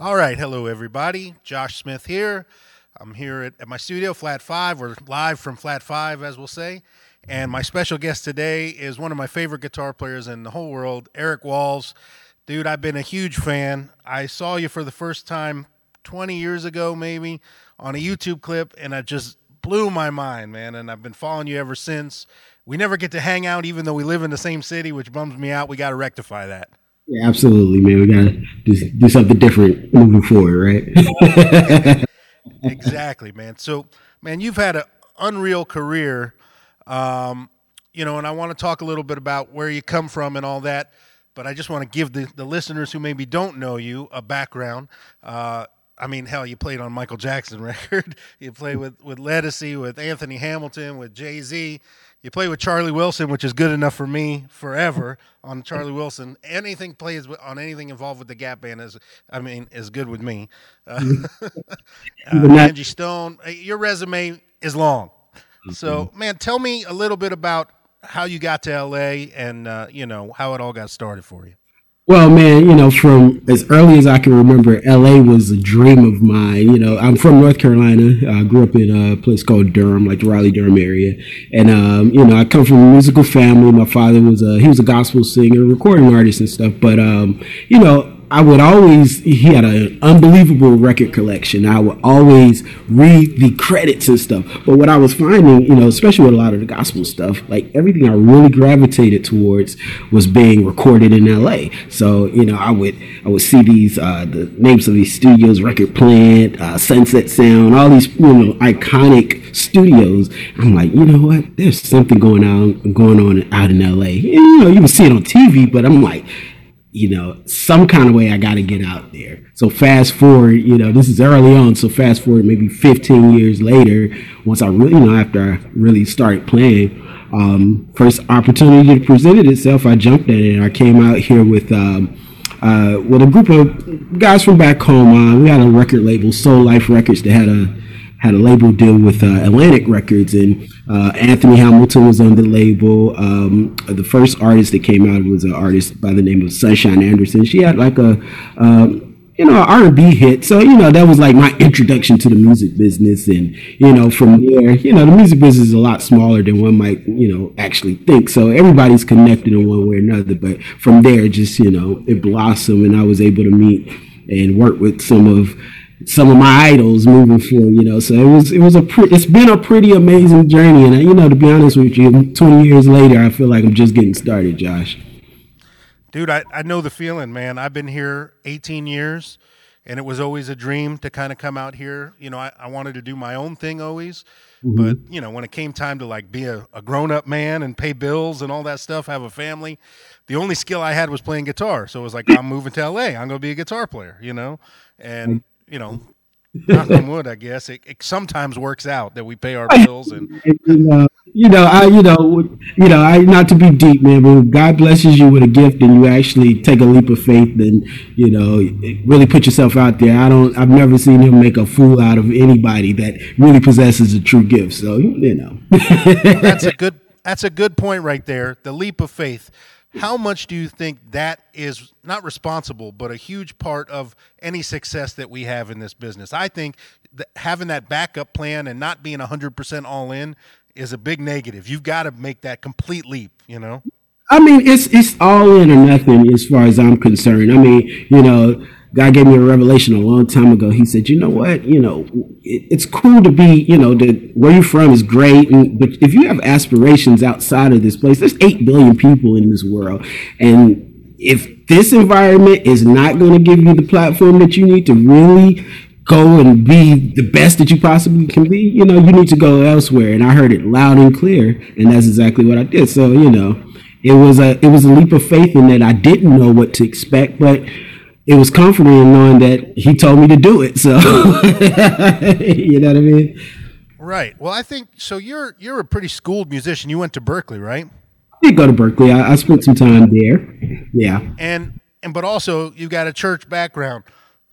All right, hello everybody. Josh Smith here. I'm here at, at my studio, Flat Five. We're live from Flat Five, as we'll say. And my special guest today is one of my favorite guitar players in the whole world, Eric Walls. Dude, I've been a huge fan. I saw you for the first time 20 years ago, maybe, on a YouTube clip, and it just blew my mind, man. And I've been following you ever since. We never get to hang out, even though we live in the same city, which bums me out. We got to rectify that. Yeah, absolutely, man. We gotta do, do something different moving forward, right? exactly, man. So, man, you've had an unreal career, um, you know, and I want to talk a little bit about where you come from and all that. But I just want to give the, the listeners who maybe don't know you a background. Uh, I mean, hell, you played on Michael Jackson record. you played with with Ledisi, with Anthony Hamilton, with Jay Z. You play with Charlie Wilson, which is good enough for me forever on Charlie Wilson. Anything plays on anything involved with the Gap Band is, I mean, is good with me. Uh, uh, Angie Stone, uh, your resume is long. Mm-hmm. So, man, tell me a little bit about how you got to LA and uh, you know how it all got started for you. Well, man, you know, from as early as I can remember, LA was a dream of mine. You know, I'm from North Carolina. I grew up in a place called Durham, like the Raleigh Durham area. And, um, you know, I come from a musical family. My father was a, he was a gospel singer, recording artist and stuff. But, um, you know, I would always, he had an unbelievable record collection. I would always read the credits and stuff. But what I was finding, you know, especially with a lot of the gospel stuff, like everything I really gravitated towards was being recorded in LA. So, you know, I would, I would see these, uh, the names of these studios, Record Plant, uh, Sunset Sound, all these, you know, iconic studios. I'm like, you know what? There's something going on, going on out in LA. You know, you would see it on TV, but I'm like, you know, some kind of way I got to get out there. So fast forward, you know, this is early on. So fast forward maybe 15 years later, once I really, you know, after I really started playing, um, first opportunity presented itself, I jumped at it. I came out here with, um, uh, with a group of guys from back home. Uh, we had a record label, Soulife Records, that had a had a label deal with uh, Atlantic Records, and uh, Anthony Hamilton was on the label. Um, the first artist that came out was an artist by the name of Sunshine Anderson. She had like a um, you know, R and B hit. So, you know, that was like my introduction to the music business. And, you know, from there, you know, the music business is a lot smaller than one might, you know, actually think. So everybody's connected in one way or another. But from there, just, you know, it blossomed and I was able to meet and work with some of some of my idols moving forward, you know. So it was it was a pre- it's been a pretty amazing journey, and you know, to be honest with you, twenty years later, I feel like I'm just getting started, Josh. Dude, I, I know the feeling, man. I've been here 18 years, and it was always a dream to kind of come out here. You know, I, I wanted to do my own thing always, mm-hmm. but you know, when it came time to like be a, a grown up man and pay bills and all that stuff, have a family, the only skill I had was playing guitar. So it was like, I'm moving to LA. I'm going to be a guitar player, you know, and you know, knock on wood, I guess it, it, sometimes works out that we pay our bills and. you know, I, you know, you know, I not to be deep, man, but God blesses you with a gift, and you actually take a leap of faith, and you know, really put yourself out there. I don't, I've never seen him make a fool out of anybody that really possesses a true gift. So, you know, that's a good, that's a good point right there. The leap of faith. How much do you think that is not responsible, but a huge part of any success that we have in this business? I think that having that backup plan and not being 100% all in is a big negative. You've got to make that complete leap, you know? I mean, it's it's all in or nothing as far as I'm concerned. I mean, you know, God gave me a revelation a long time ago. He said, you know what? You know, it, it's cool to be, you know, the, where you're from is great. And, but if you have aspirations outside of this place, there's 8 billion people in this world. And if this environment is not going to give you the platform that you need to really go and be the best that you possibly can be, you know, you need to go elsewhere. And I heard it loud and clear. And that's exactly what I did. So, you know, it was a, it was a leap of faith in that I didn't know what to expect, but it was comforting in knowing that he told me to do it. So you know what I mean? Right. Well, I think so. You're you're a pretty schooled musician. You went to Berklee, right? I did go to Berklee. I, I spent some time there. Yeah. And and but also you've got a church background.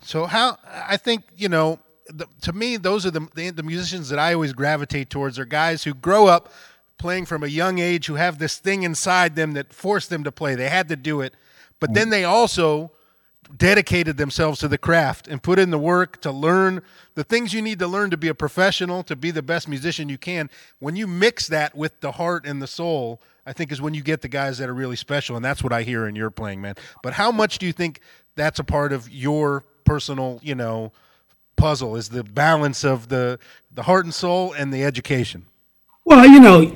So how I think you know the, to me those are the, the the musicians that I always gravitate towards are guys who grow up playing from a young age who have this thing inside them that forced them to play. They had to do it, but mm. then they also dedicated themselves to the craft and put in the work to learn the things you need to learn to be a professional, to be the best musician you can. When you mix that with the heart and the soul, I think is when you get the guys that are really special, and that's what I hear in your playing, man. But how much do you think that's a part of your personal, you know, puzzle? Is the balance of the the heart and soul and the education? Well, you know,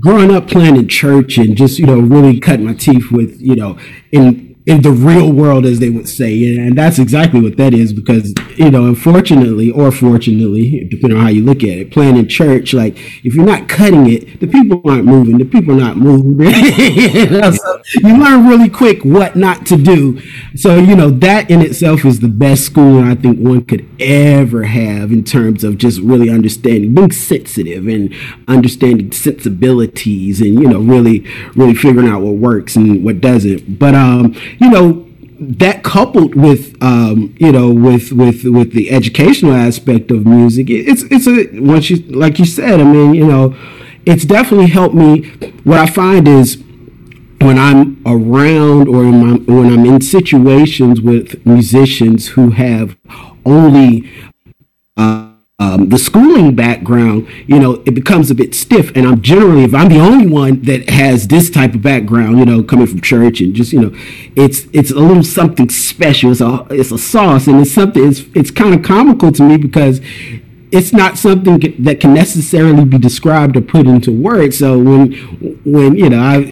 growing up playing in church and just, you know, really cutting my teeth with, you know, in in the real world, as they would say. And that's exactly what that is because, you know, unfortunately or fortunately, depending on how you look at it, playing in church, like if you're not cutting it, the people aren't moving, the people are not moving. you, know, so you learn really quick what not to do. So, you know, that in itself is the best schooling I think one could ever have in terms of just really understanding, being sensitive and understanding sensibilities and, you know, really, really figuring out what works and what doesn't. But, um, you know, that coupled with um, you know with with with the educational aspect of music, it's it's a once you like you said, I mean, you know, it's definitely helped me. What I find is when I'm around or my, when I'm in situations with musicians who have only uh, um, the schooling background, you know, it becomes a bit stiff. And I'm generally, if I'm the only one that has this type of background, you know, coming from church and just, you know, it's it's a little something special. It's a it's a sauce, and it's something. It's it's kind of comical to me because it's not something that can necessarily be described or put into words. So when when you know I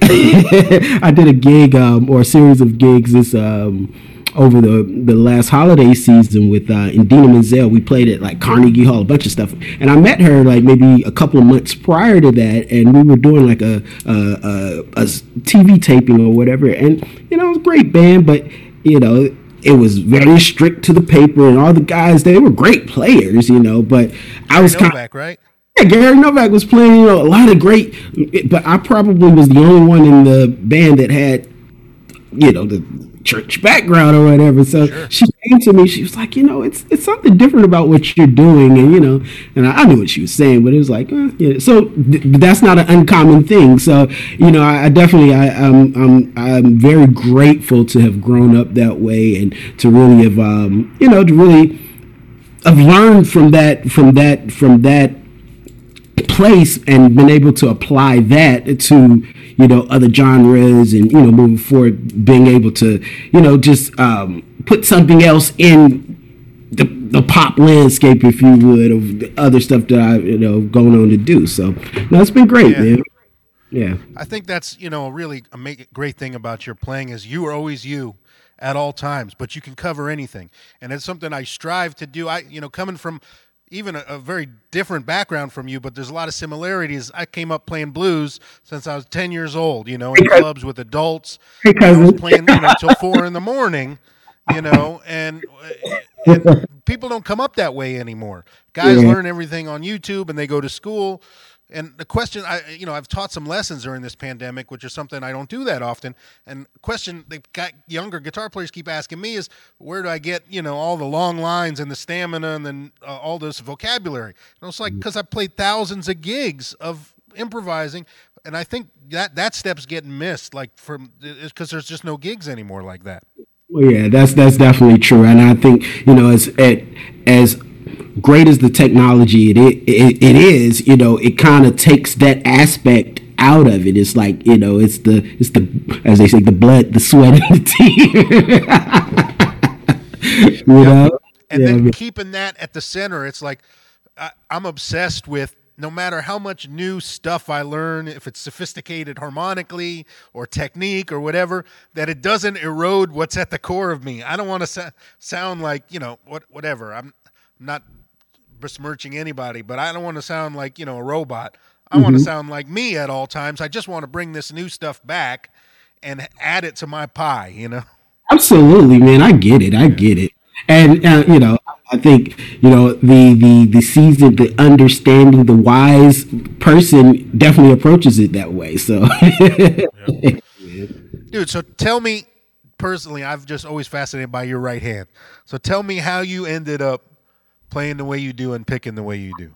I did a gig um, or a series of gigs this. Um, over the the last holiday season with uh, Idina Menzel. We played at like Carnegie Hall, a bunch of stuff, and I met her like maybe a couple of months prior to that, and we were doing like a a, a, a TV taping or whatever, and you know it was a great band, but you know it was very strict to the paper, and all the guys they were great players, you know, but I was kind of right. Yeah, Gary Novak was playing, you know, a lot of great, but I probably was the only one in the band that had, you know, the church background or whatever. So sure. she came to me. She was like, you know, it's it's something different about what you're doing, and you know, and I, I knew what she was saying, but it was like, uh, yeah. So th- that's not an uncommon thing. So you know, I, I definitely, I, am I'm, I'm I'm very grateful to have grown up that way and to really have, um, you know, to really have learned from that, from that, from that place and been able to apply that to you know other genres and you know moving forward being able to you know just um, put something else in the, the pop landscape if you would of the other stuff that I you know going on to do. So no it's been great yeah. man. Yeah. I think that's you know a really a great thing about your playing is you are always you at all times but you can cover anything. And it's something I strive to do. I you know coming from even a, a, very different background from you, but there's a lot of similarities. I came up playing blues since I was 10 years old, you know, in clubs with adults. I was playing you know, until four in the morning, you know, and, uh, and people don't come up that way anymore. Guys yeah. learn everything on YouTube and they go to school. And the question, I you know, I've taught some lessons during this pandemic, which is something I don't do that often. And question the younger guitar players keep asking me is, where do I get you know all the long lines and the stamina and then uh, all this vocabulary? And it's like because mm-hmm. I played thousands of gigs of improvising, and I think that that step's getting missed, like from because there's just no gigs anymore like that. Well, yeah, that's that's definitely true, and I think you know as as great as the technology it, it, it is, you know, it kind of takes that aspect out of it. It's like, you know, it's the, it's the, as they say, the blood, the sweat, and the tear. you know? And yeah, then I mean, keeping that at the center, it's like, I, I'm obsessed with no matter how much new stuff I learn, if it's sophisticated harmonically or technique or whatever, that it doesn't erode what's at the core of me. I don't want to sa- sound like, you know, what, whatever. I'm not besmirching anybody, but I don't want to sound like, you know, a robot. I mm-hmm. want to sound like me at all times. I just want to bring this new stuff back and add it to my pie, you know? Absolutely, man. I get it. I get it. And, uh, you know, I think, you know, the, the, the seasoned, the understanding, the wise person definitely approaches it that way. So, dude, so tell me personally, I've just always fascinated by your right hand. So tell me how you ended up playing the way you do and picking the way you do?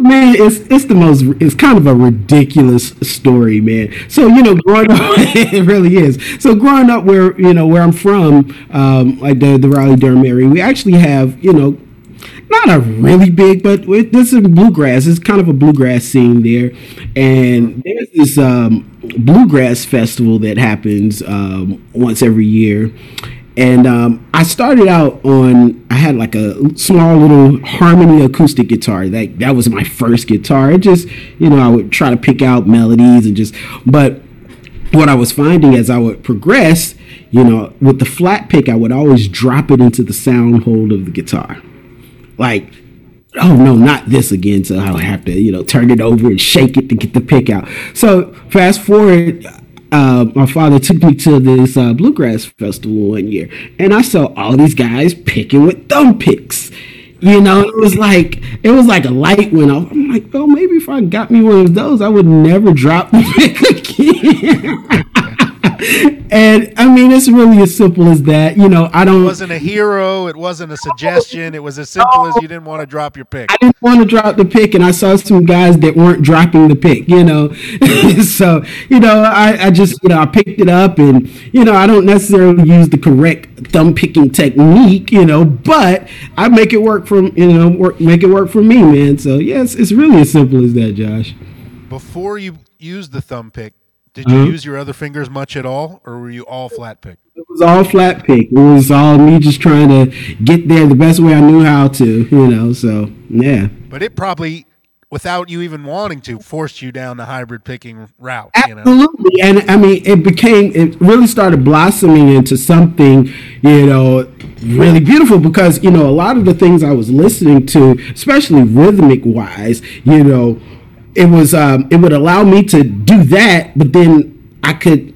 Man, it's it's the most it's kind of a ridiculous story, man. So you know, growing up, it really is. So growing up where you know where I'm from, um, like the the Raleigh Durham area, we actually have you know not a really big, but this is bluegrass. It's kind of a bluegrass scene there, and there's this um, bluegrass festival that happens um, once every year. And um, I started out on. I had like a small little harmony acoustic guitar. That that was my first guitar. It just, you know, I would try to pick out melodies and just. But what I was finding as I would progress, you know, with the flat pick, I would always drop it into the sound hole of the guitar like oh no, not this again. So I would have to, you know, turn it over and shake it to get the pick out. So fast forward, uh, my father took me to this uh, bluegrass festival one year, and I saw all these guys picking with thumb picks. You know, it was like it was like a light went off. I'm like, oh, maybe if I got me one of those, I would never drop the pick again. And I mean, it's really as simple as that. You know, I don't. It wasn't a hero. It wasn't a suggestion. It was as simple as you didn't want to drop your pick. I didn't want to drop the pick, and I saw some guys that weren't dropping the pick. You know, so you know, I, I just you know I picked it up, and you know I don't necessarily use the correct thumb picking technique. You know, but I make it work for you know work make it work for me, man. So yes, it's really as simple as that, Josh. Before you use the thumb pick, did you use your other fingers much at all, or were you all flat pick? It was all flat pick. It was all me just trying to get there the best way I knew how to, you know. So yeah. But it probably, without you even wanting to, forced you down the hybrid picking route. Absolutely, you know? and I mean, it became it really started blossoming into something, you know, really beautiful because you know a lot of the things I was listening to, especially rhythmic wise, you know it was um, it would allow me to do that, but then I could,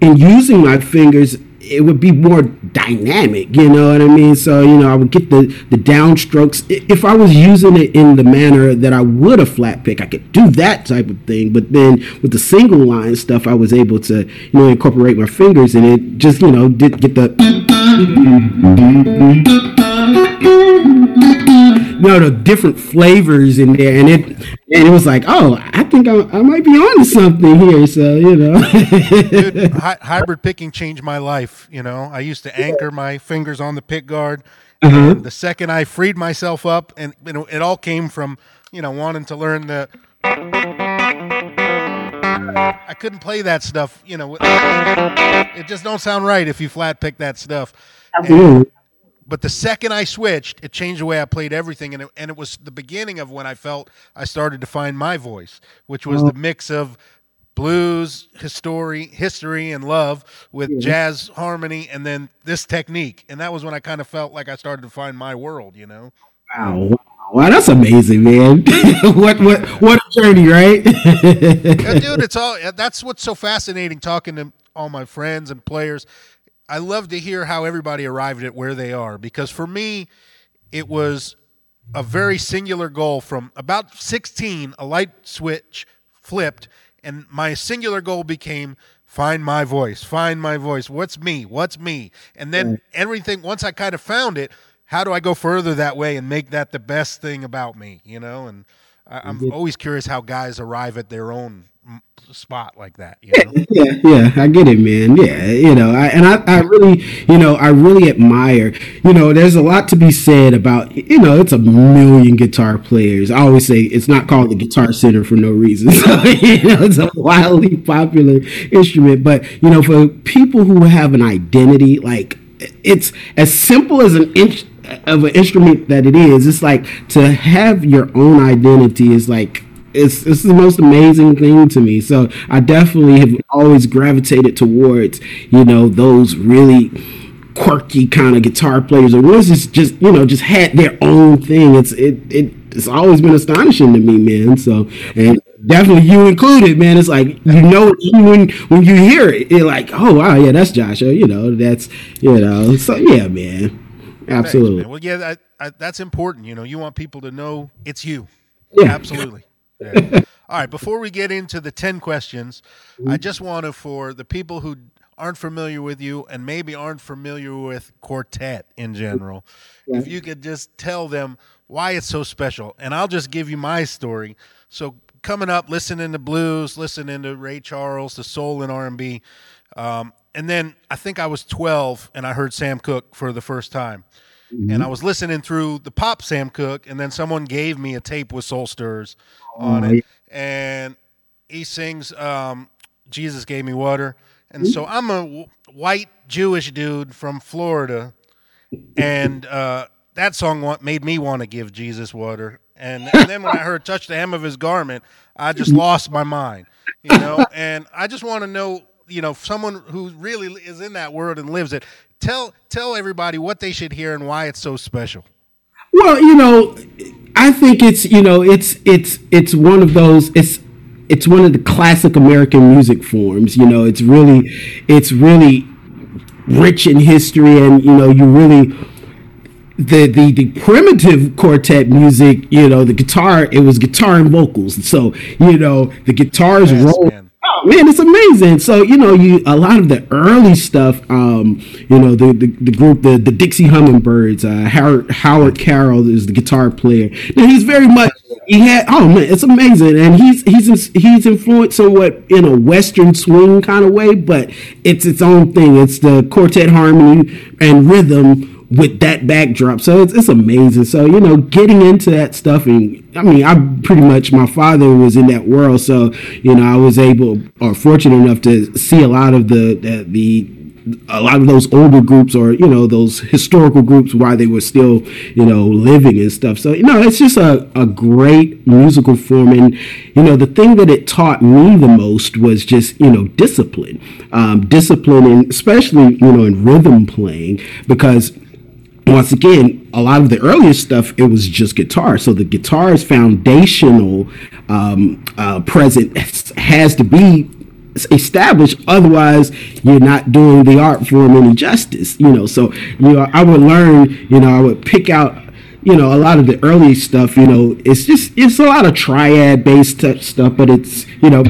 in using my fingers, it would be more dynamic. You know what I mean? So you know, I would get the the downstrokes. If I was using it in the manner that I would a flat pick, I could do that type of thing. But then with the single line stuff, I was able to you know incorporate my fingers, and it just you know did get the no, the different flavors in there, and it and it was like, oh, I think I, I might be onto something here. So you know, Dude, hi- hybrid picking changed my life. You know, I used to anchor my fingers on the pick guard. Uh-huh. the second I freed myself up, and you know, it all came from you know wanting to learn the. I couldn't play that stuff. You know, it just don't sound right if you flat pick that stuff. Absolutely. And, but the second I switched, it changed the way I played everything, and it, and it was the beginning of when I felt I started to find my voice, which was the mm-hmm. mix of blues, history, history, and love with yeah. jazz harmony, and then this technique, and that was when I kind of felt like I started to find my world. You know. Wow. Wow, that's amazing, man! what what what a journey, right? yeah, dude, it's all that's what's so fascinating talking to all my friends and players I love to hear how everybody arrived at where they are because for me, it was a very singular goal from about 16, a light switch flipped, and my singular goal became find my voice, find my voice. What's me? What's me? And then mm. everything, once I kind of found it, how do I go further that way and make that the best thing about me, you know? And I, am mm-hmm. always curious how guys arrive at their own spot like that. You know? yeah, yeah, I get it, man. Yeah, you know, I, and I, I really, you know, I really admire. You know, there's a lot to be said about. You know, it's a million guitar players. I always say it's not called the Guitar Center for no reason. So, you know, it's a wildly popular instrument. But you know, for people who have an identity, like it's as simple as an inch of an instrument that it is. It's like to have your own identity is like it's it's the most amazing thing to me. So I definitely have always gravitated towards you know those really quirky kind of guitar players or ones just just you know just had their own thing. It's it it it's always been astonishing to me, man. So and definitely you included, man. It's like you know when when you hear it, you're like, oh wow, yeah, that's Joshua. You know, that's you know, so yeah, man, absolutely. Thanks, man. Well, yeah, that, I, that's important. You know, you want people to know it's you. Yeah, absolutely. All right, before we get into the 10 questions, I just want to, for the people who aren't familiar with you and maybe aren't familiar with quartet in general, yeah. if you could just tell them why it's so special. And I'll just give you my story. So coming up, listening to blues, listening to Ray Charles, the soul and R&B. Um, and then I think I was 12 and I heard Sam Cooke for the first time. Mm-hmm. And I was listening through the pop Sam Cooke, and then someone gave me a tape with Soul Stirrers on it. And he sings um, Jesus Gave Me Water. And so I'm a w- white Jewish dude from Florida. And uh, that song made me want to give Jesus water. And, and then when I heard touch the hem of his garment, I just lost my mind, you know. And I just want to know, you know, someone who really is in that world and lives it. Tell tell everybody what they should hear and why it's so special. Well, you know, I think it's you know it's it's it's one of those it's it's one of the classic American music forms. You know, it's really it's really rich in history, and you know, you really the, the the primitive quartet music, you know, the guitar, it was guitar and vocals. So, you know, the guitars yes, roll. Man. Oh man, it's amazing. So, you know, you a lot of the early stuff, um, you know, the, the, the group, the, the Dixie Hummingbirds, uh, Howard Howard Carroll is the guitar player. Now he's very much he had oh man, it's amazing. And he's he's he's influenced somewhat in a western swing kind of way, but it's its own thing. It's the quartet harmony and rhythm with that backdrop. So it's, it's amazing. So, you know, getting into that stuff and I mean, I pretty much, my father was in that world. So, you know, I was able or fortunate enough to see a lot of the, the, the a lot of those older groups or you know those historical groups while they were still you know living and stuff so you know it's just a, a great musical form and you know the thing that it taught me the most was just you know discipline um, discipline and especially you know in rhythm playing because once again, a lot of the earlier stuff, it was just guitar. So the guitar's foundational um, uh, present has to be established. Otherwise, you're not doing the art form any justice. You know, so you know, I would learn. You know, I would pick out. You know, a lot of the early stuff. You know, it's just it's a lot of triad based stuff, but it's you know.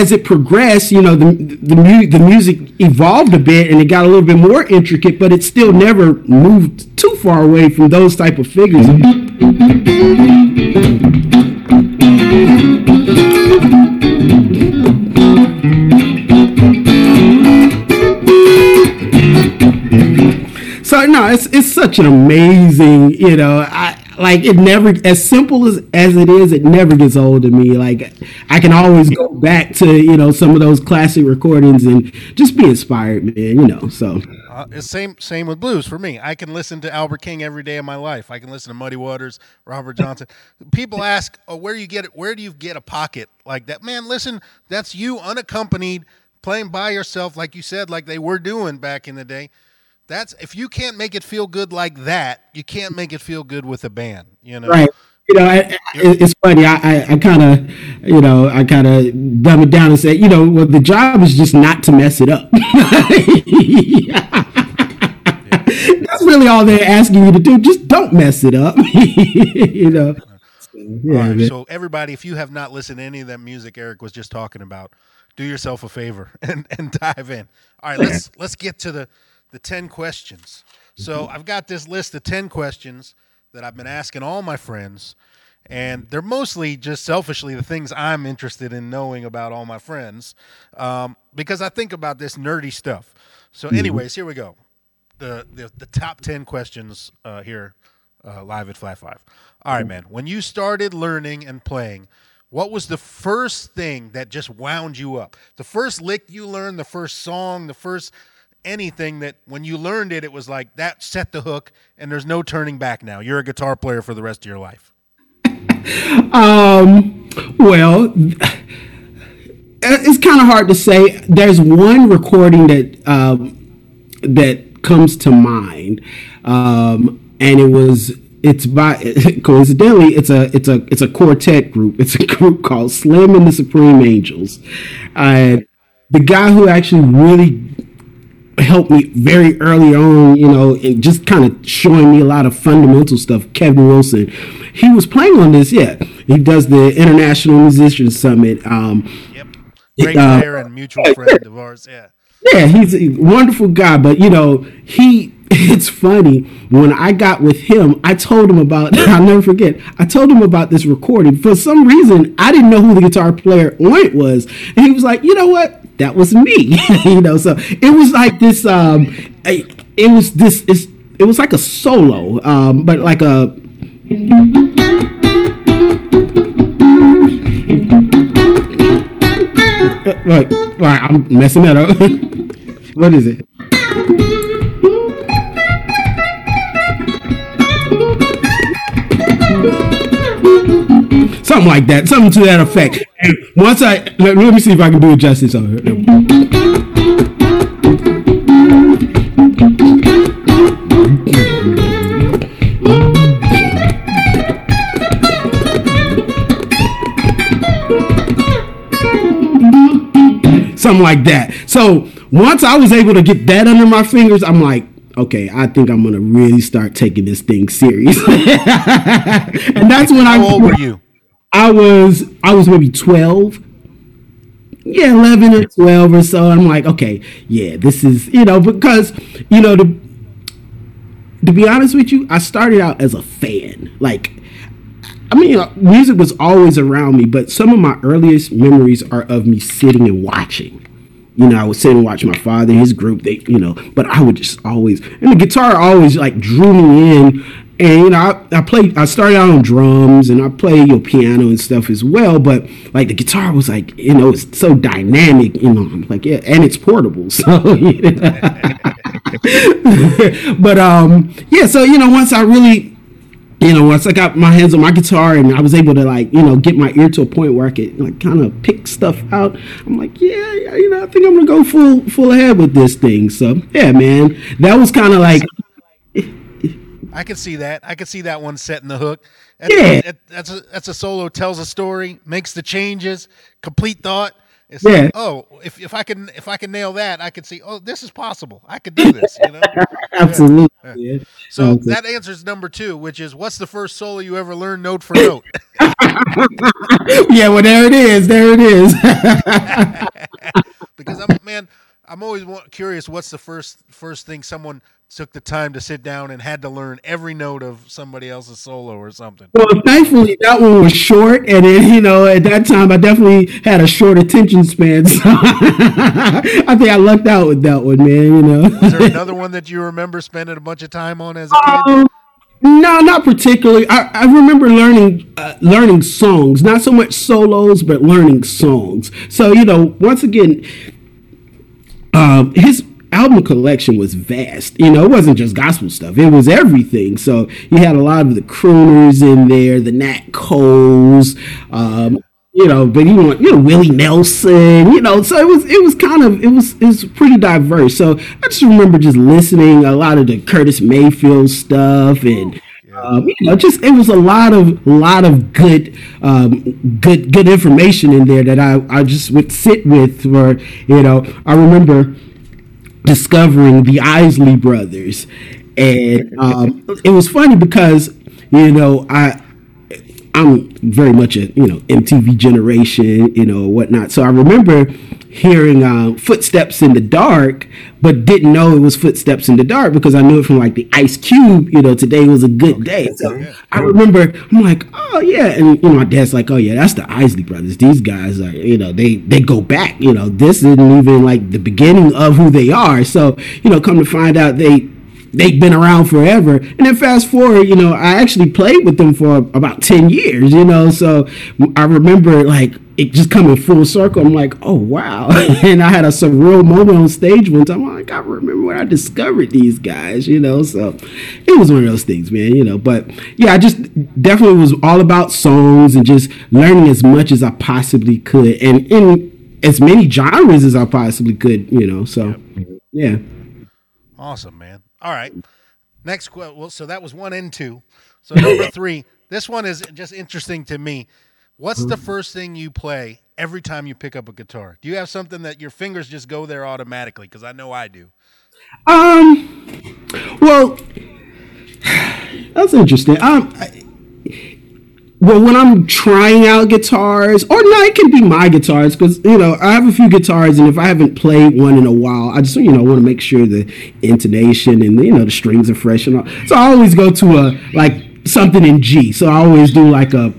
As it progressed you know the the, mu- the music evolved a bit and it got a little bit more intricate but it still never moved too far away from those type of figures. So no it's it's such an amazing you know i like it never as simple as as it is it never gets old to me. Like i can always go back to you know some of those classic recordings and just be inspired man you know so. Uh, same same with blues for me. I can listen to albert king every day of my life. I can listen to muddy waters robert johnson. People ask oh, where you get it where do you get a pocket like that? Man listen that's you unaccompanied playing by yourself like you said like they were doing back in the day that's if you can't make it feel good like that, you can't make it feel good with a band. You know, right? You know, I, it's funny. I, I, I kind of, you know, I kind of dumb it down and say, you know, well, the job is just not to mess it up. That's really all they're asking you to do. Just don't mess it up. you know. So, yeah, right, so everybody, if you have not listened to any of that music Eric was just talking about, do yourself a favor and, and dive in. All right, let's let's get to the the 10 questions. So mm-hmm. I've got this list of 10 questions that I've been asking all my friends, and they're mostly just selfishly the things I'm interested in knowing about all my friends um, because I think about this nerdy stuff. So, mm-hmm. anyways, here we go. The, the, the top 10 questions uh, here uh, live at Flat Five. All right, man. When you started learning and playing, what was the first thing that just wound you up? The first lick you learned, the first song, the first anything that when you learned it, it was like that set the hook, and there's no turning back now. You're a guitar player for the rest of your life. um, well, it's kind of hard to say. There's one recording that um, that comes to mind, um, and it was it's by coincidentally it's a it's a it's a quartet group. It's a group called Slim and the Supreme Angels. Uh, the guy who actually really helped me very early on, you know, and just kind of showing me a lot of fundamental stuff. Kevin Wilson, he was playing on this. Yeah, he does the International Musicians Summit. Um, yep, great uh, player and mutual friend of ours. Yeah, yeah, he's a wonderful guy. But you know, he. It's funny when I got with him. I told him about. I'll never forget. I told him about this recording. For some reason, I didn't know who the guitar player on it was, and he was like, "You know what? That was me you know so it was like this um it was this it's, it was like a solo um but like a right, right i'm messing that up what is it something like that, something to that effect. Once I let, let me see if I can do it justice on it. Something like that. So once I was able to get that under my fingers, I'm like, okay, I think I'm gonna really start taking this thing serious. and that's when I. How old were you? I was I was maybe twelve. Yeah, eleven or twelve or so. I'm like, okay, yeah, this is you know because you know to to be honest with you, I started out as a fan. Like, I mean, uh, music was always around me, but some of my earliest memories are of me sitting and watching. You know, I would sit and watch my father, his group. They, you know, but I would just always, and the guitar always like drew me in and you know I, I played i started out on drums and i played your know, piano and stuff as well but like the guitar was like you know it's so dynamic you know i'm like yeah and it's portable so but um yeah so you know once i really you know once i got my hands on my guitar and i was able to like you know get my ear to a point where i could like kind of pick stuff out i'm like yeah you know i think i'm gonna go full full ahead with this thing. So yeah man that was kind of like I can see that. I can see that one setting the hook. That's, yeah, that's a that's a solo tells a story, makes the changes, complete thought. It's yeah. Like, oh, if, if I can if I can nail that, I can see. Oh, this is possible. I could do this. You know. Absolutely. Yeah. Yeah. So that answers number two, which is what's the first solo you ever learned note for note? yeah. Well, there it is. There it is. because I'm a man, I'm always curious. What's the first first thing someone took the time to sit down and had to learn every note of somebody else's solo or something. Well, thankfully that one was short, and then you know at that time I definitely had a short attention span, so I think I lucked out with that one, man. You know. Is there another one that you remember spending a bunch of time on as a kid? Um, no, not particularly. I, I remember learning uh, learning songs, not so much solos, but learning songs. So you know, once again, um, his album collection was vast. You know, it wasn't just gospel stuff; it was everything. So you had a lot of the crooners in there, the Nat Coles, um, you know, but you want you know Willie Nelson, you know. So it was it was kind of it was it was pretty diverse. So I just remember just listening a lot of the Curtis Mayfield stuff and. Um, you know, just it was a lot of lot of good, um, good, good information in there that I, I just would sit with. For you know, I remember discovering the Isley brothers, and um, it was funny because you know I I'm very much a you know MTV generation, you know whatnot. So I remember hearing uh, footsteps in the dark, but didn't know it was footsteps in the dark because I knew it from like the Ice Cube. You know, today was a good day. So I remember I'm like, oh yeah, and you know my dad's like, oh yeah, that's the Isley brothers. These guys are you know they they go back. You know, this isn't even like the beginning of who they are. So you know, come to find out they they've been around forever. And then fast forward, you know, I actually played with them for about 10 years, you know, so I remember like it just coming full circle. I'm like, oh, wow. and I had a surreal moment on stage one time. I'm like, I remember when I discovered these guys, you know, so it was one of those things, man, you know, but yeah, I just definitely was all about songs and just learning as much as I possibly could and in as many genres as I possibly could, you know, so yeah. Awesome, man. All right. Next quote. Well, so that was one and two. So number three. This one is just interesting to me. What's the first thing you play every time you pick up a guitar? Do you have something that your fingers just go there automatically? Because I know I do. Um, well, that's interesting. Um, I, well, when I'm trying out guitars, or no, it can be my guitars because you know I have a few guitars, and if I haven't played one in a while, I just you know want to make sure the intonation and you know the strings are fresh and all. So I always go to a like something in G. So I always do like a.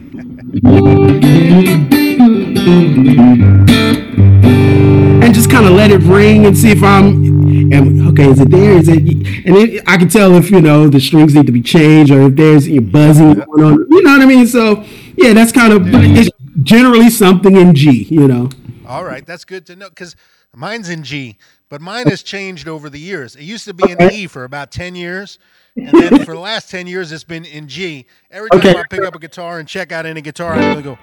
And just kind of let it ring and see if I'm and okay, is it there? Is it? And it, I can tell if you know the strings need to be changed or if there's you know, buzzing going on. You know what I mean? So yeah, that's kind of. Yeah. It's generally something in G. You know. All right, that's good to know because mine's in G, but mine has changed over the years. It used to be in E for about ten years. And then for the last 10 years, it's been in G. Every time okay. I pick up a guitar and check out any guitar, I really go.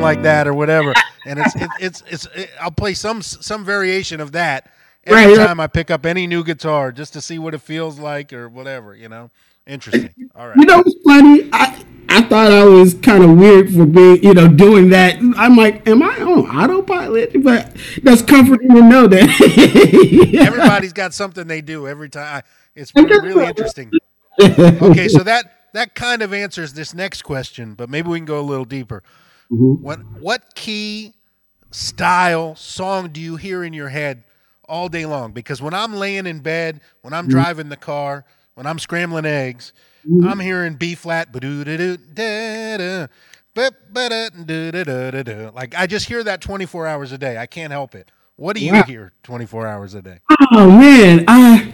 Something like that or whatever. And it's it, it's it's it, I'll play some some variation of that every right, time I pick up any new guitar just to see what it feels like or whatever. You know, interesting. All right. You know, it's funny. I I thought I was kind of weird for being you know doing that. I'm like, am I on autopilot? But that's comforting to know that everybody's got something they do every time. It's really, really interesting. okay, so that that kind of answers this next question, but maybe we can go a little deeper. Mm-hmm. What what key style song do you hear in your head all day long? Because when I'm laying in bed, when I'm mm-hmm. driving the car, when I'm scrambling eggs, mm-hmm. I'm hearing B flat, like I just hear that 24 hours a day. I can't help it. What do you wow. hear 24 hours a day? Oh man, I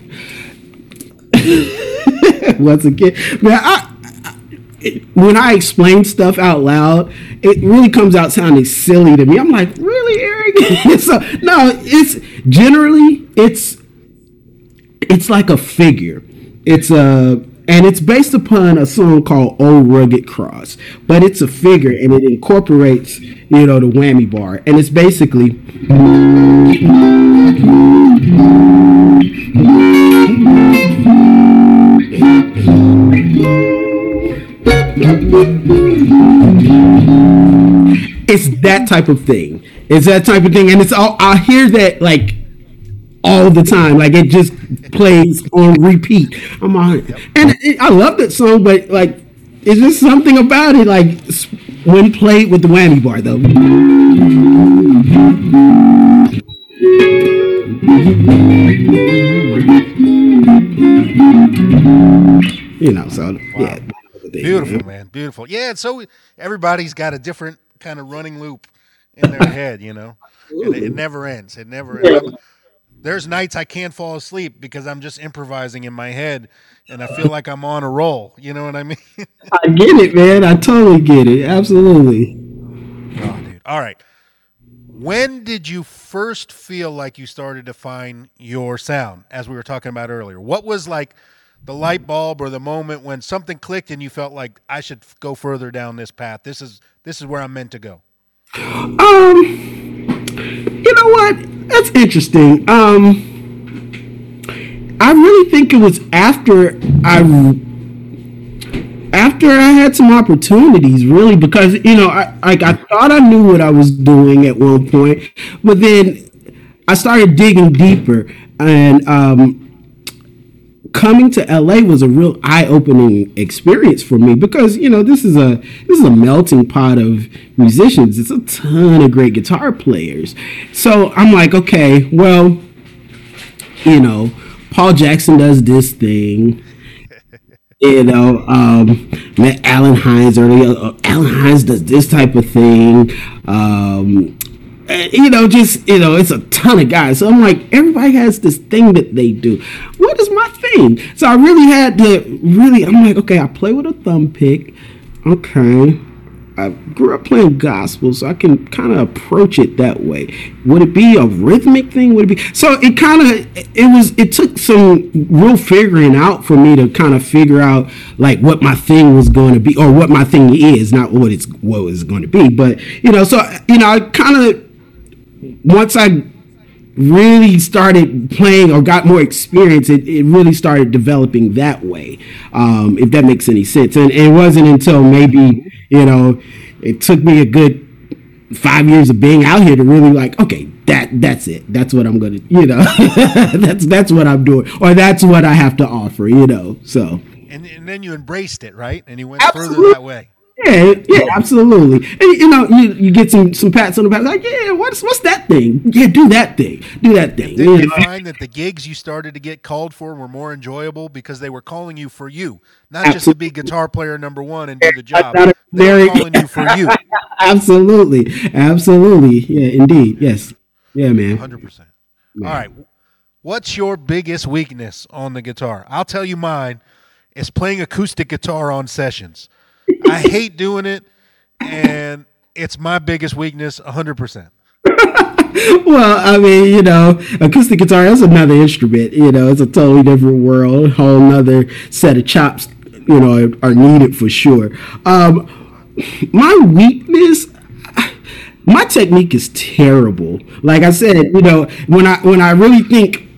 once again, man, I when I explain stuff out loud, it really comes out sounding silly to me. I'm like, really, Eric? so no, it's generally it's it's like a figure. It's a and it's based upon a song called "Old Rugged Cross," but it's a figure and it incorporates, you know, the whammy bar, and it's basically. It's that type of thing. It's that type of thing, and it's all I hear that like all the time. Like it just plays on repeat. I'm on, and it, I love that song, but like, it's just something about it. Like when played with the whammy bar, though. You know, so wow. yeah. Beautiful, man. Beautiful. Yeah, so everybody's got a different kind of running loop in their head, you know. And it, it, never ends. It never ends. There's nights I can't fall asleep because I'm just improvising in my head and I feel like I'm on a roll. You know what I mean? I get it, man. I totally get it. Absolutely. Oh, dude. All right. When did you first feel like you started to find your sound, as we were talking about earlier? What was like the light bulb or the moment when something clicked and you felt like I should go further down this path? This is this is where I'm meant to go. Um, you know what? That's interesting. Um, I really think it was after I after I had some opportunities, really, because you know, I like I thought I knew what I was doing at one point, but then I started digging deeper, and um, coming to LA was a real eye-opening experience for me because you know this is a this is a melting pot of musicians. It's a ton of great guitar players. So I'm like, okay, well, you know, Paul Jackson does this thing. You know, um, met Allen Hinds earlier. Uh, Allen Hinds does this type of thing. Um, you know, just you know, it's a ton of guys. So I'm like, everybody has this thing that they do. What is my thing? So I really had to really. I'm like, okay, I play with a thumb pick. Okay, I grew up playing gospel, so I can kind of approach it that way. Would it be a rhythmic thing? Would it be? So it kind of it was. It took some real figuring out for me to kind of figure out like what my thing was going to be, or what my thing is, not what it's what it's going to be. But you know, so you know, I kind of once I really started playing or got more experience, it, it really started developing that way, um, if that makes any sense. And, and, it wasn't until maybe, you know, it took me a good five years of being out here to really like, okay, that that's it. That's what I'm gonna, you know, that's that's what I'm doing, or that's what I have to offer, you know. So. And, and then you embraced it, right? And you went Absolutely. further that way. Yeah, yeah, absolutely. And you know, you, you get some some pats on the back, like, yeah, what's what's that thing? Yeah, do that thing, do that thing. Did you find that the gigs you started to get called for were more enjoyable because they were calling you for you, not absolutely. just to be guitar player number one and do the job. They were calling you for you. absolutely, absolutely. Yeah, indeed. Yes. Yeah, man. Hundred percent. All right. What's your biggest weakness on the guitar? I'll tell you mine. It's playing acoustic guitar on sessions. I hate doing it, and it's my biggest weakness, hundred percent. well, I mean, you know, acoustic guitar is another instrument. You know, it's a totally different world, whole another set of chops. You know, are, needed for sure. Um, my weakness, my technique is terrible. Like I said, you know, when I when I really think,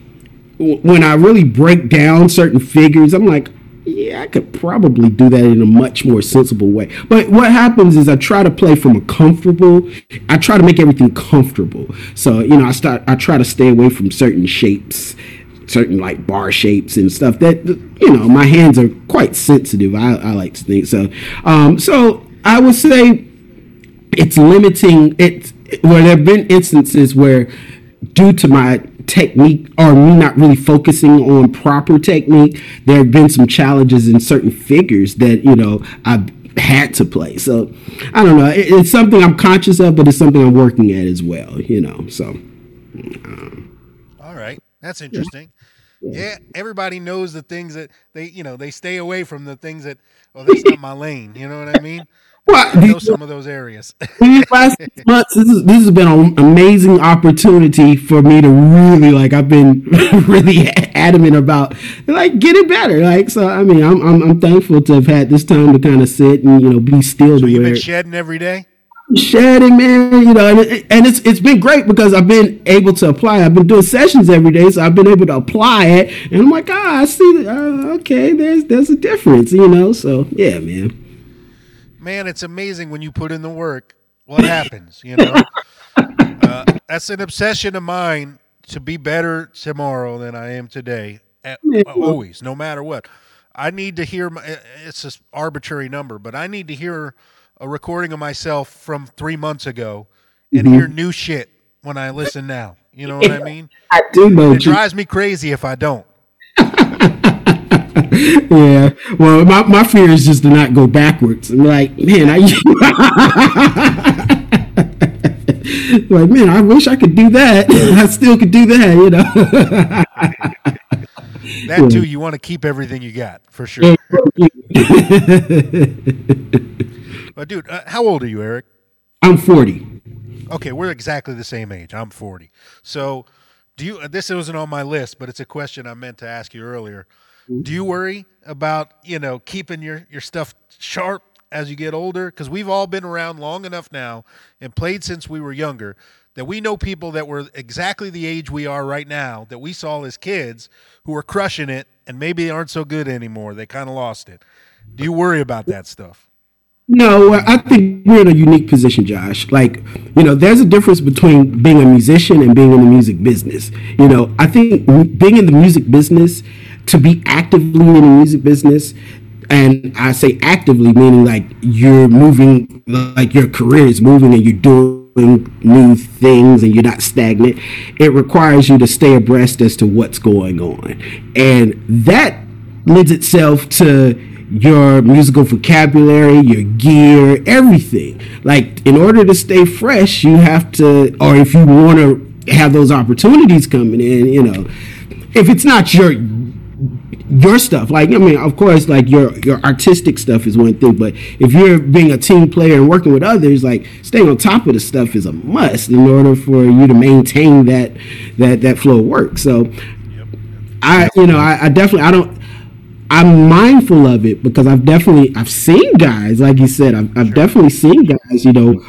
when I really break down certain figures, I'm like, yeah, I could probably do that in a much more sensible way. But what happens is I try to play from a comfortable. I try to make everything comfortable. So you know, I start. I try to stay away from certain shapes, certain like bar shapes and stuff. That you know, my hands are quite sensitive. I, I like to think so. Um, so I would say it's limiting. It where there have been instances where, due to my technique or me not really focusing on proper technique, there have been some challenges in certain figures that, you know, I've had to play. So I don't know. It, it's something I'm conscious of, but it's something I'm working at as well, you know. So. Um, All right. That's interesting. Yeah. yeah. everybody knows the things that they, you know, they stay away from the things that, oh, that's not my lane. You know what I mean? Well, I know some of those areas. these last six months, this, is, this has been an amazing opportunity for me to really like. I've been really adamant about like getting better. Like so, I mean, I'm I'm, I'm thankful to have had this time to kind of sit and you know be still. So you've been shedding every day. Shedding, man, you know, and, it, and it's it's been great because I've been able to apply. I've been doing sessions every day, so I've been able to apply it, and I'm like, ah, I see. Uh, okay, there's there's a difference, you know. So yeah, man man, it's amazing when you put in the work what happens. You know, uh, that's an obsession of mine to be better tomorrow than I am today. At, always, no matter what. I need to hear. My, it's an arbitrary number, but I need to hear a recording of myself from three months ago and mm-hmm. hear new shit when I listen now. You know what I mean? I do know. It drives me crazy if I don't. yeah. Well, my, my fear is just to not go backwards. I'm like, man, I like, man, I wish I could do that. I still could do that, you know. that too, you want to keep everything you got for sure. but dude, uh, how old are you, Eric? I'm 40. Okay, we're exactly the same age. I'm 40. So, do you? This wasn't on my list, but it's a question I meant to ask you earlier. Do you worry about you know keeping your your stuff sharp as you get older? Because we've all been around long enough now and played since we were younger that we know people that were exactly the age we are right now that we saw as kids who are crushing it and maybe they aren't so good anymore. They kind of lost it. Do you worry about that stuff? No, I think we're in a unique position, Josh. Like, you know, there's a difference between being a musician and being in the music business. You know, I think being in the music business to be actively in the music business and I say actively meaning like you're moving like your career is moving and you're doing new things and you're not stagnant it requires you to stay abreast as to what's going on. And that lends itself to your musical vocabulary your gear everything. Like in order to stay fresh you have to or if you want to have those opportunities coming in you know if it's not your your stuff like i mean of course like your your artistic stuff is one thing but if you're being a team player and working with others like staying on top of the stuff is a must in order for you to maintain that that that flow of work so yep. i you know I, I definitely i don't i'm mindful of it because i've definitely i've seen guys like you said i've, I've sure. definitely seen guys you know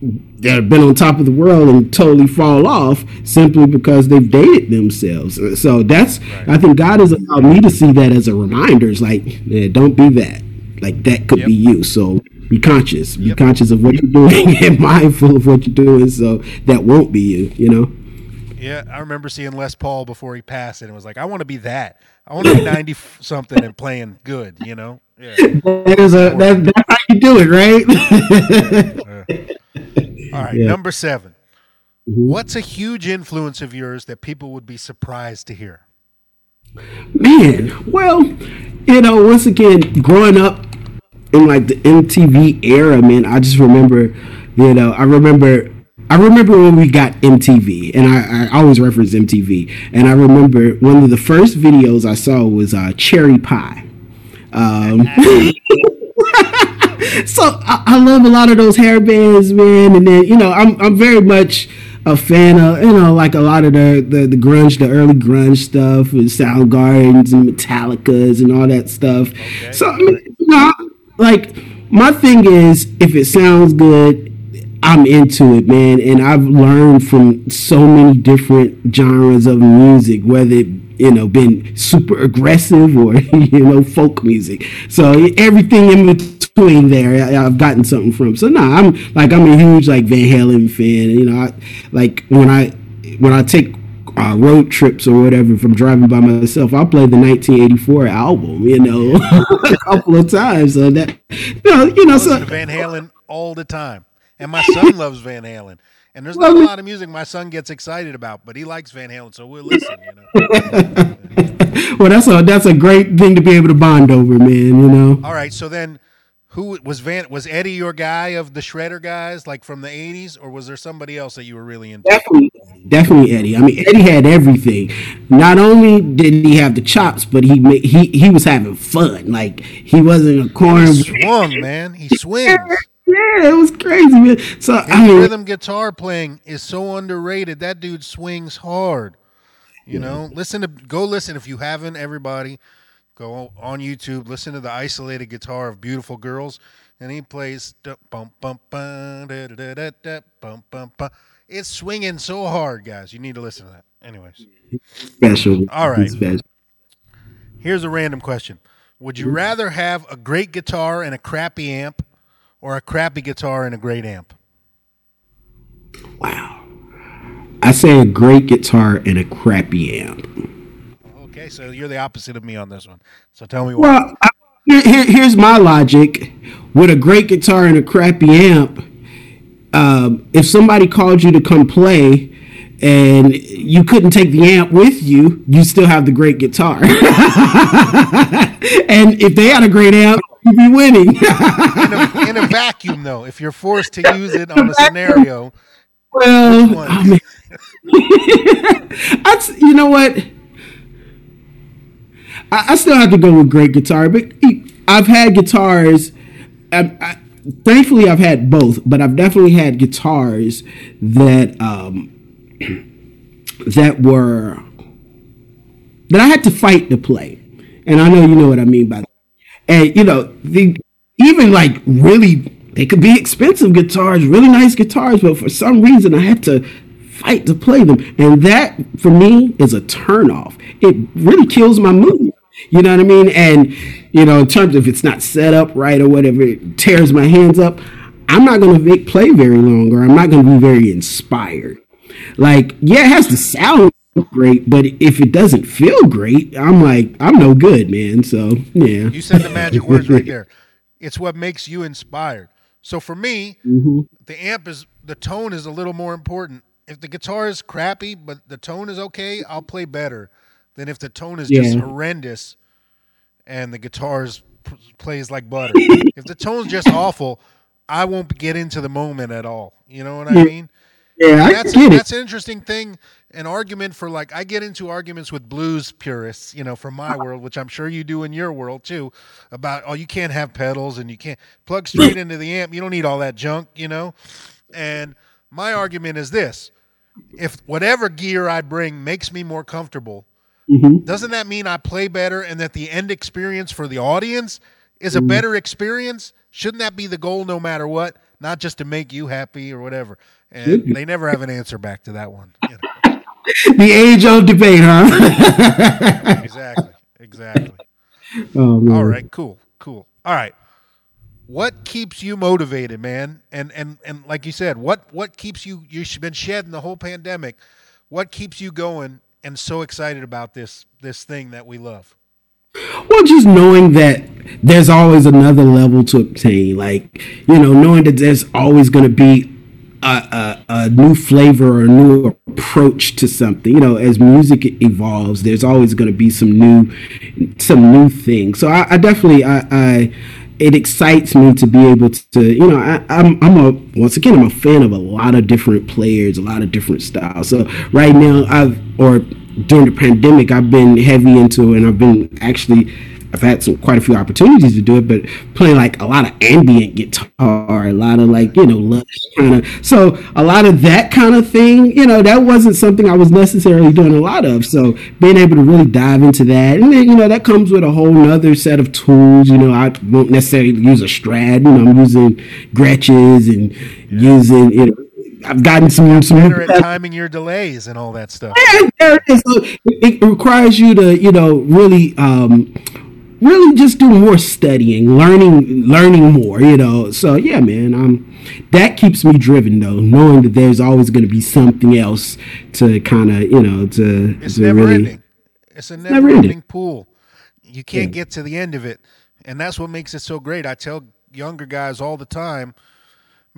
that have been on top of the world and totally fall off simply because they've dated themselves. So that's right. I think God has allowed me to see that as a reminder. It's like, yeah, don't be that. Like that could yep. be you. So be conscious, be yep. conscious of what you're doing, and mindful of what you're doing, so that won't be you. You know. Yeah, I remember seeing Les Paul before he passed, and it was like, I want to be that. I want to be ninety something and playing good. You know. Yeah. That is a that, that's how you do it, right? All right, yeah. number 7 mm-hmm. What's a huge influence of yours that people would be surprised to hear? Man, well, you know, once again, growing up in like the MTV era, man, I just remember, you know, I remember I remember when we got MTV, and I, I, always reference MTV. And I remember one of the first videos I saw was uh, Cherry Pie. Um, so I, I, love a lot of those hair bands, man. And then you know, I'm I'm very much a fan of you know like a lot of the the, the grunge, the early grunge stuff, and Soundgardens and Metallicas and all that stuff. Okay. So I mean, you know, like my thing is, if it sounds good, I'm into it, man. And I've learned from so many different genres of music, whether it you know been super aggressive or you know folk music. So everything in between there, I, have gotten something from. So nah, I'm like I'm a huge like Van Halen fan. You know, I, like when I when I take uh, road trips or whatever from driving by myself, I'll play the 1984 album, you know, a couple of times. So that, you know, you know so Van Halen all the time. And my son loves Van Halen. And there's not a lot of music my son gets excited about, but he likes Van Halen, so we'll listen. You know. well, that's a that's a great thing to be able to bond over, man. You know. All right, so then, who was Van? Was Eddie your guy of the Shredder guys, like from the '80s, or was there somebody else that you were really into? Definitely, definitely Eddie. I mean, Eddie had everything. Not only did he have the chops, but he he he was having fun. Like he wasn't a corner. He swung, man. He swings. Yeah, it was crazy, man. So His I mean, rhythm guitar playing is so underrated. That dude swings hard. You yeah. know, listen to go listen if you haven't. Everybody, go on YouTube. Listen to the isolated guitar of "Beautiful Girls," and he plays. It's swinging so hard, guys. You need to listen to that. Anyways, special. All right. Special. Here's a random question: Would you rather have a great guitar and a crappy amp, or a crappy guitar and a great amp? Wow. I say a great guitar and a crappy amp. Okay, so you're the opposite of me on this one. So tell me why. Well, I, here, here's my logic. With a great guitar and a crappy amp, um, if somebody called you to come play and you couldn't take the amp with you, you still have the great guitar. and if they had a great amp, you'd be winning. in, a, in, a, vacuum, though, if you're forced to use it on a scenario. Well, I mean, you know what? I, I, still have to go with great guitar, but I've had guitars. I, I, thankfully, I've had both, but I've definitely had guitars that um, that were that I had to fight to play, and I know you know what I mean by that. And you know, the even like really they could be expensive guitars, really nice guitars, but for some reason I had to fight to play them. And that for me is a turnoff. It really kills my mood. You know what I mean? And you know, in terms of it's not set up right or whatever, it tears my hands up. I'm not going to make play very long, or I'm not going to be very inspired. Like, yeah, it has to sound great, but if it doesn't feel great, I'm like, I'm no good, man. So yeah. You said the magic words right there. It's what makes you inspired. So for me, mm-hmm. the amp is the tone is a little more important. If the guitar is crappy, but the tone is okay, I'll play better than if the tone is yeah. just horrendous and the guitar plays like butter. if the tone's just awful, I won't get into the moment at all. You know what I mean? Yeah, that's I get a, it. That's an interesting thing. An argument for like I get into arguments with blues purists, you know, from my world, which I'm sure you do in your world too, about oh you can't have pedals and you can't plug straight into the amp. You don't need all that junk, you know. And my argument is this: if whatever gear I bring makes me more comfortable, mm-hmm. doesn't that mean I play better and that the end experience for the audience is a mm-hmm. better experience? Shouldn't that be the goal no matter what? Not just to make you happy or whatever and they never have an answer back to that one. You know. the age old debate, huh? exactly. Exactly. Oh, All right. Cool. Cool. All right. what keeps you motivated, man? And and and like you said, what what keeps you? You've been shedding the whole pandemic. What keeps you going and so excited about this this thing that we love? Well, just knowing that there's always another level to obtain, like you know, knowing that there's always going to be a, a, a, new flavor or a new approach to something. You know, as music evolves, there's always going to be some new, some new things. So I, I definitely, I, I, it excites me to be able to, you know, I, I'm, I'm a once again, I'm a fan of a lot of different players, a lot of different styles. So right now, I've or during the pandemic, I've been heavy into, and I've been actually I've had some quite a few opportunities to do it, but playing like a lot of ambient guitar, a lot of like you know lush kind of. So a lot of that kind of thing, you know, that wasn't something I was necessarily doing a lot of. So being able to really dive into that, and then you know that comes with a whole nother set of tools. You know, I won't necessarily use a Strat. You know, I'm using Gretsches and using you know I've gotten some some better at timing your delays and all that stuff. Yeah, it, it, requires you to you know really um, really just do more studying, learning, learning more. You know, so yeah, man. Um, that keeps me driven though, knowing that there's always going to be something else to kind of you know to. It's to never really, ending. It's a never, never ending. ending pool. You can't yeah. get to the end of it, and that's what makes it so great. I tell younger guys all the time,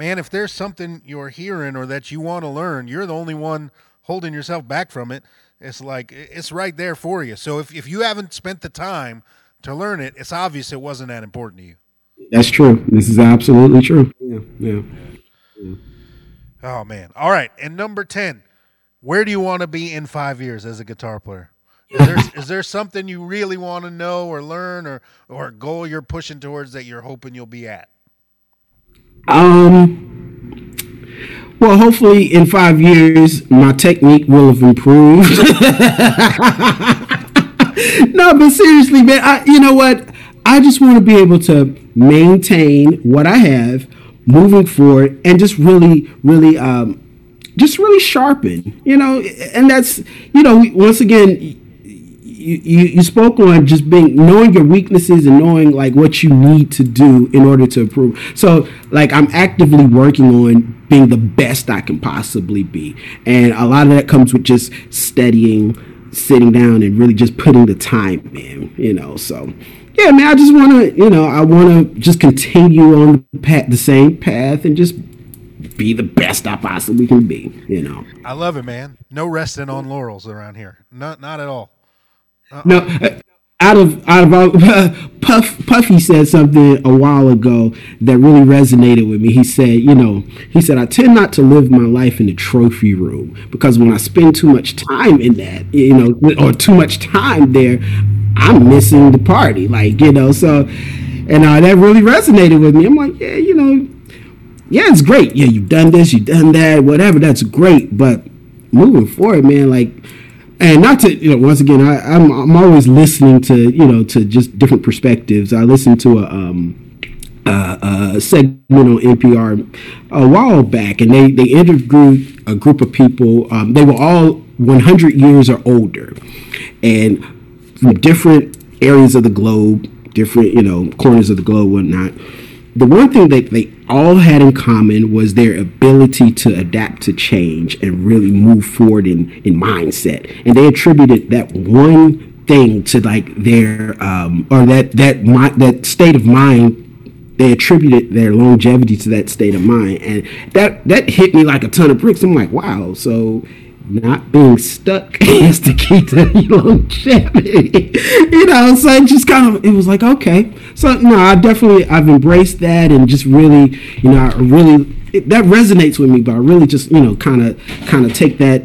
man, if there's something you're hearing or that you want to learn, you're the only one holding yourself back from it. It's like it's right there for you. So if if you haven't spent the time to learn it, it's obvious it wasn't that important to you. That's true. This is absolutely true. Yeah, yeah. yeah. Oh man. All right. And number ten, where do you want to be in five years as a guitar player? Is there, is there something you really want to know or learn, or or a goal you're pushing towards that you're hoping you'll be at? Um. Well, hopefully in five years, my technique will have improved. no, but seriously, man, I, you know what? I just want to be able to maintain what I have moving forward and just really, really, um, just really sharpen, you know, and that's, you know, once again, you, you, spoke on just being knowing your weaknesses and knowing like what you need to do in order to improve. So like I'm actively working on being the best I can possibly be, and a lot of that comes with just studying sitting down and really just putting the time in, you know. So, yeah, man, I just want to, you know, I want to just continue on the, path, the same path and just be the best I possibly can be, you know. I love it, man. No resting on laurels around here. Not, not at all. No, out of out of Puff Puffy said something a while ago that really resonated with me. He said, you know, he said I tend not to live my life in the trophy room because when I spend too much time in that, you know, or too much time there, I'm missing the party. Like you know, so and uh, that really resonated with me. I'm like, yeah, you know, yeah, it's great. Yeah, you've done this, you've done that, whatever. That's great, but moving forward, man, like and not to you know once again I, I'm I'm always listening to you know to just different perspectives. I listened to a um, uh, a segment on NPR a while back, and they they interviewed a group of people. Um, they were all 100 years or older, and from different areas of the globe, different you know corners of the globe, whatnot the one thing that they all had in common was their ability to adapt to change and really move forward in, in mindset. And they attributed that one thing to like their um, or that that that state of mind. They attributed their longevity to that state of mind, and that that hit me like a ton of bricks. I'm like, wow. So not being stuck is the key to longevity. you know, so it just kind of it was like okay. So no, I definitely I've embraced that and just really, you know, I really it, that resonates with me. But I really just you know kind of kind of take that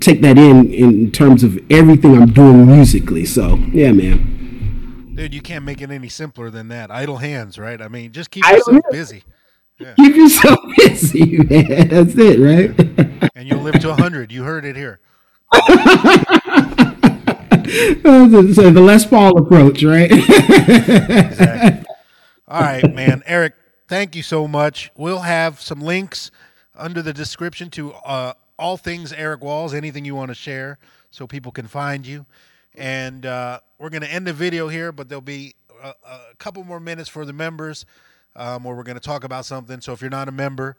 take that in in terms of everything I'm doing musically. So yeah, man. Dude, you can't make it any simpler than that. Idle hands, right? I mean, just keep yourself busy. Yeah. Keep yourself busy, man. That's it, right? and you'll live to 100. You heard it here. so the Les Paul approach, right? exactly. All right, man. Eric, thank you so much. We'll have some links under the description to uh, all things Eric Walls, anything you want to share so people can find you. And uh, we're going to end the video here, but there'll be a, a couple more minutes for the members um, where we're going to talk about something. So if you're not a member,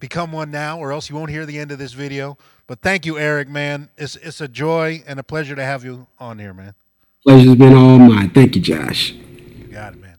become one now, or else you won't hear the end of this video. But thank you, Eric, man. It's it's a joy and a pleasure to have you on here, man. Pleasure's been all mine. Thank you, Josh. You got it, man.